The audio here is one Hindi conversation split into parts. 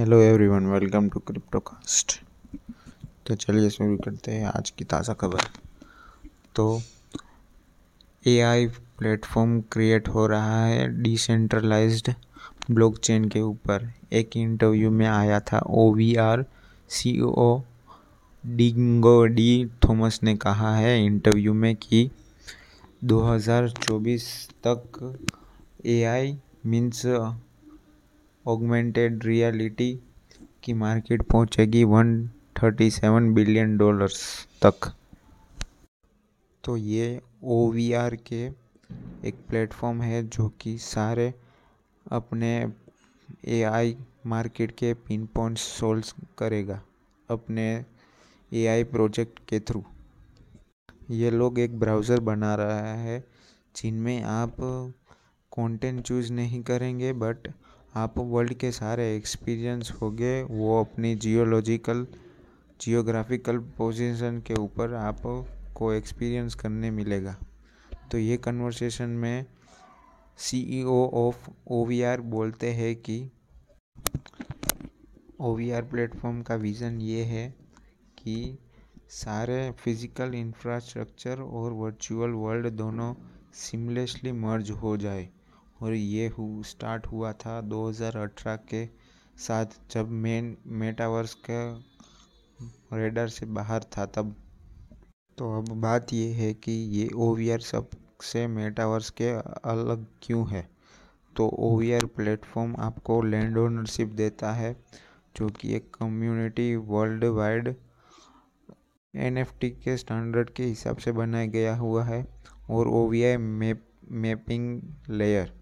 Hello everyone welcome to Cryptocast तो चलिए शुरू करते हैं आज की ताज़ा खबर। तो एआई प्लेटफॉर्म क्रिएट हो रहा है डिसेंट्रलाइज्ड ब्लॉकचेन के ऊपर। एक इंटरव्यू में आया था O V R CEO Dingo D Thomas ने कहा है इंटरव्यू में कि 2024 तक एआई मीन्स ऑगमेंटेड रियलिटी की मार्केट पहुंचेगी 137 बिलियन डॉलर्स तक। तो ये ओवीआर के एक प्लेटफॉर्म है जो कि सारे अपने एआई मार्केट के पिन पॉइंट सोल्व करेगा अपने एआई प्रोजेक्ट के थ्रू ये लोग एक ब्राउज़र बना रहा है जिनमें आप कंटेंट चूज़ नहीं करेंगे बट आप वर्ल्ड के सारे एक्सपीरियंस हो गए वो अपनी जियोलॉजिकल जियोग्राफिकल पोजीशन के ऊपर आपको एक्सपीरियंस करने मिलेगा। तो ये कन्वर्सेशन में सीईओ ऑफ़ ओवीआर बोलते हैं कि ओवीआर प्लेटफॉर्म का विज़न ये है कि सारे फ़िज़िकल इंफ्रास्ट्रक्चर और वर्चुअल वर्ल्ड दोनों सिमलेसली मर्ज हो जाए। और ये हु स्टार्ट हुआ था 2018 के साथ जब मेन मेटावर्स का रेडर से बाहर था तब। तो अब बात ये है कि ये ओ वी आर सबसे मेटावर्स के अलग क्यों है? तो ओ वी आर प्लेटफॉर्म आपको लैंड ओनरशिप देता है, जो कि एक कम्युनिटी वर्ल्ड वाइड एनएफटी के स्टैंडर्ड के हिसाब से बनाया गया हुआ है, और O V I map mapping layer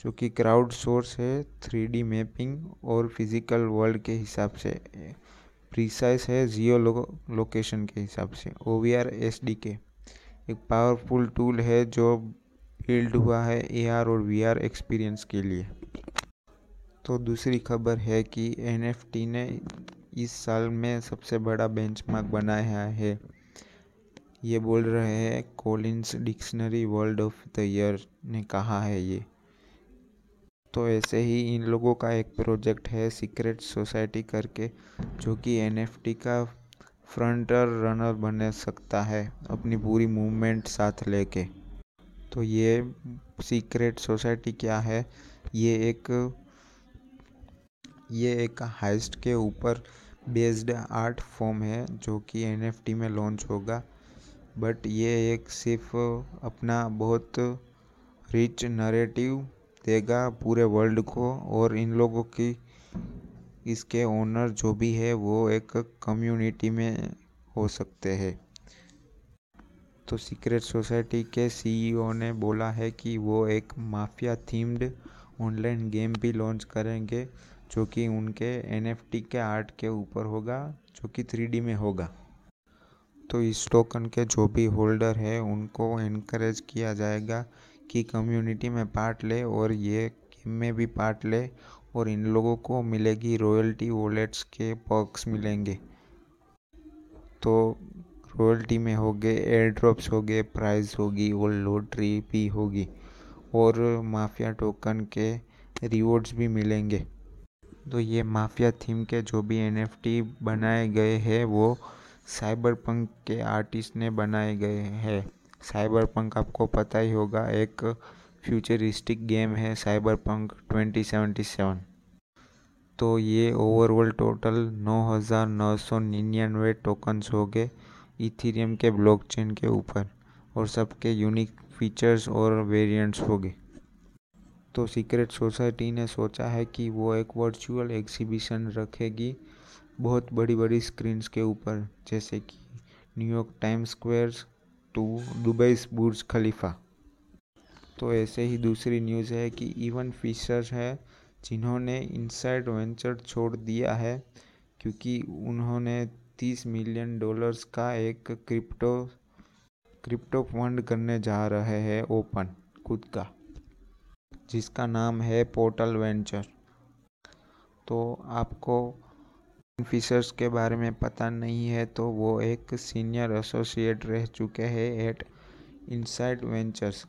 जो कि क्राउड सोर्स है थ्री मैपिंग और फ़िज़िकल वर्ल्ड के हिसाब से प्रीसाइज है जियो लो, लोकेशन के हिसाब से O V R S D K एक पावरफुल टूल है जो बिल्ड हुआ है ए आर और वी आर एक्सपीरियंस के लिए। तो दूसरी खबर है कि एन एफ़ टी ने इस साल में सबसे बड़ा बेंचमार्क बनाया है। ये बोल रहे हैं Collins dictionary world of the year ने कहा है ये। तो ऐसे ही इन लोगों का एक प्रोजेक्ट है सीक्रेट सोसाइटी करके, जो कि एनएफटी का फ्रंटर रनर बन सकता है अपनी पूरी मूवमेंट साथ लेके। तो ये सीक्रेट सोसाइटी क्या है? ये एक ये एक हाइस्ट के ऊपर बेस्ड आर्ट फॉर्म है, जो कि एनएफटी में लॉन्च होगा। बट ये एक सिर्फ़ अपना बहुत रिच नरेटिव देगा पूरे वर्ल्ड को और इन लोगों की, इसके ओनर जो भी है वो एक कम्युनिटी में हो सकते हैं। तो सीक्रेट सोसाइटी के सीईओ ने बोला है कि वो एक माफिया थीम्ड ऑनलाइन गेम भी लॉन्च करेंगे, जो कि उनके एनएफटी के आर्ट के ऊपर होगा, जो कि थ्री में होगा। तो इस टोकन के जो भी होल्डर है, उनको इनक्रेज किया जाएगा की कम्युनिटी में पार्ट ले और ये गेम में भी पार्ट ले और इन लोगों को मिलेगी रॉयल्टी वॉलेट्स के पर्क्स मिलेंगे। तो रॉयल्टी में हो गए एयर ड्रॉप्स हो गए प्राइज होगी और लॉटरी भी होगी और माफिया टोकन के रिवॉर्ड्स भी मिलेंगे। तो ये माफिया थीम के जो भी एनएफटी बनाए गए हैं, वो साइबर पंक के आर्टिस्ट ने बनाए गए हैं। साइबर पंक आपको पता ही होगा, एक फ्यूचरिस्टिक गेम है cyber punk twenty seventy seven. तो ये ओवरऑल टोटल नौ हज़ार नौ सौ निन्यानवे टोकन्स हो गए इथीरियम के ब्लॉकचेन के ऊपर और सबके यूनिक फीचर्स और वेरिएंट्स हो गए। तो सीक्रेट सोसाइटी ने सोचा है कि वो एक वर्चुअल एग्जीबिशन रखेगी बहुत बड़ी बड़ी स्क्रीन्स के ऊपर, जैसे कि New York time squares to Dubai Burj Khalifa. तो ऐसे ही दूसरी न्यूज़ है कि इवन फिशर है, जिन्होंने इनसाइड वेंचर छोड़ दिया है, क्योंकि उन्होंने 30 मिलियन डॉलर्स का एक क्रिप्टो क्रिप्टो फंड करने जा रहे हैं ओपन, खुद का, जिसका नाम है पोर्टल वेंचर। तो आपको फिशर्स के बारे में पता नहीं है तो वो एक सीनियर एसोसिएट रह चुके हैं एट इनसाइड वेंचर्स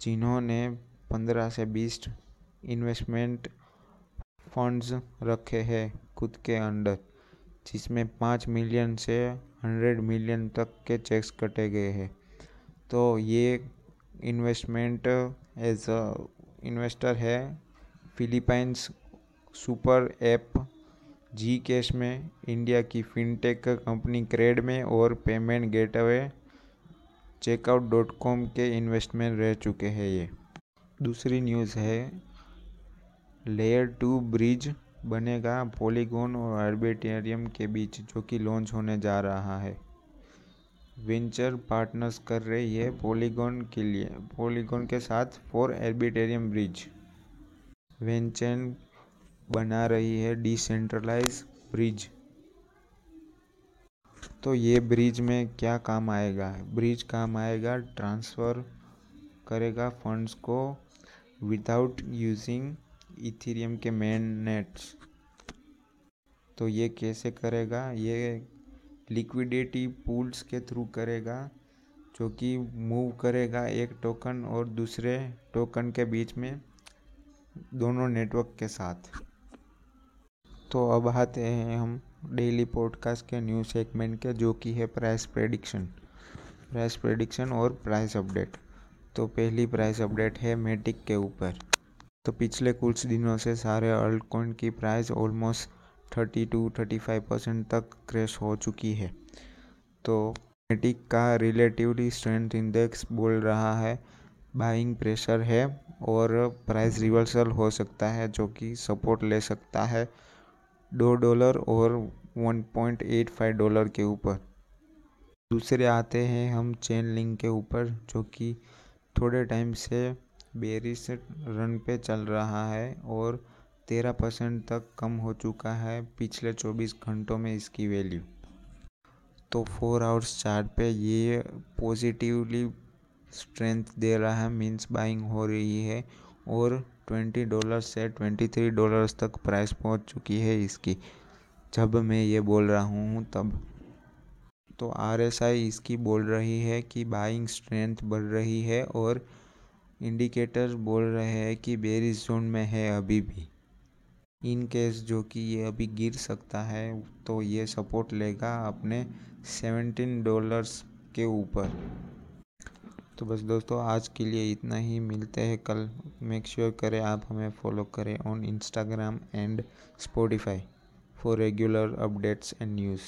जिन्होंने 15 से 20 इन्वेस्टमेंट फंड्स रखे हैं खुद के अंडर, जिसमें पाँच मिलियन से हंड्रेड मिलियन तक के चेक्स कटे गए हैं। तो ये इन्वेस्टमेंट एज इन्वेस्टर है Philippines super app G cash में, इंडिया की फिनटेक कंपनी क्रेड में और payment gateway checkout dot com के इन्वेस्टमेंट रह चुके हैं ये। दूसरी न्यूज़ है, लेयर टू ब्रिज बनेगा पॉलीगॉन और आर्बिटेरियम के बीच, जो कि लॉन्च होने जा रहा है। वेंचर पार्टनर्स कर रही है पॉलीगॉन के लिए, पॉलीगॉन के साथ फॉर आर्बिटेरियम ब्रिज। वेंचर बना रही है डिसेंट्रलाइज ब्रिज तो ये ब्रिज में क्या काम आएगा? ब्रिज काम आएगा ट्रांसफ़र करेगा फंड्स को विदाउट यूजिंग इथेरियम के मेन नेट्स तो ये कैसे करेगा? ये लिक्विडिटी पूल्स के थ्रू करेगा, जो कि मूव करेगा एक टोकन और दूसरे टोकन के बीच में दोनों नेटवर्क के साथ. तो अब आते हैं हम डेली पॉडकास्ट के न्यूज़ सेगमेंट के, जो कि है प्राइस प्रेडिक्शन प्राइस प्रेडिक्शन और प्राइस अपडेट तो पहली प्राइस अपडेट है मेटिक के ऊपर। तो पिछले कुछ दिनों से सारे अल्ट कॉइन की price almost thirty two thirty five percent तक क्रैश हो चुकी है। तो मेटिक का रिलेटिवली स्ट्रेंथ इंडेक्स बोल रहा है बाइंग प्रेशर है और प्राइस रिवर्सल हो सकता है, जो कि सपोर्ट ले सकता है। दो डॉलर और 1.85 डॉलर के ऊपर। दूसरे आते हैं हम चेन लिंक के ऊपर, जो कि थोड़े टाइम से बेरिस रन पे चल रहा है और तेरह परसेंट तक कम हो चुका है पिछले चौबीस घंटों में इसकी वैल्यू। तो फोर आवर्स चार्ट पे ये पॉजिटिवली स्ट्रेंथ दे रहा है, मींस बाइंग हो रही है और ट्वेंटी डॉलर से ट्वेंटी थ्री डॉलर्स तक प्राइस पहुँच चुकी है इसकी। जब मैं ये बोल रहा हूँ, तब तो आर एस आई इसकी बोल रही है कि बाइंग स्ट्रेंथ बढ़ रही है और इंडिकेटर बोल रहे हैं कि बेरिस जोन में है अभी भी। इन केस जो कि ये अभी गिर सकता है तो ये सपोर्ट लेगा अपने सेवेंटीन डॉलर्स के ऊपर। तो बस दोस्तों, आज के लिए इतना ही। मिलते हैं कल। मेक श्योर sure करें आप हमें फॉलो करें on Instagram and Spotify for regular updates and news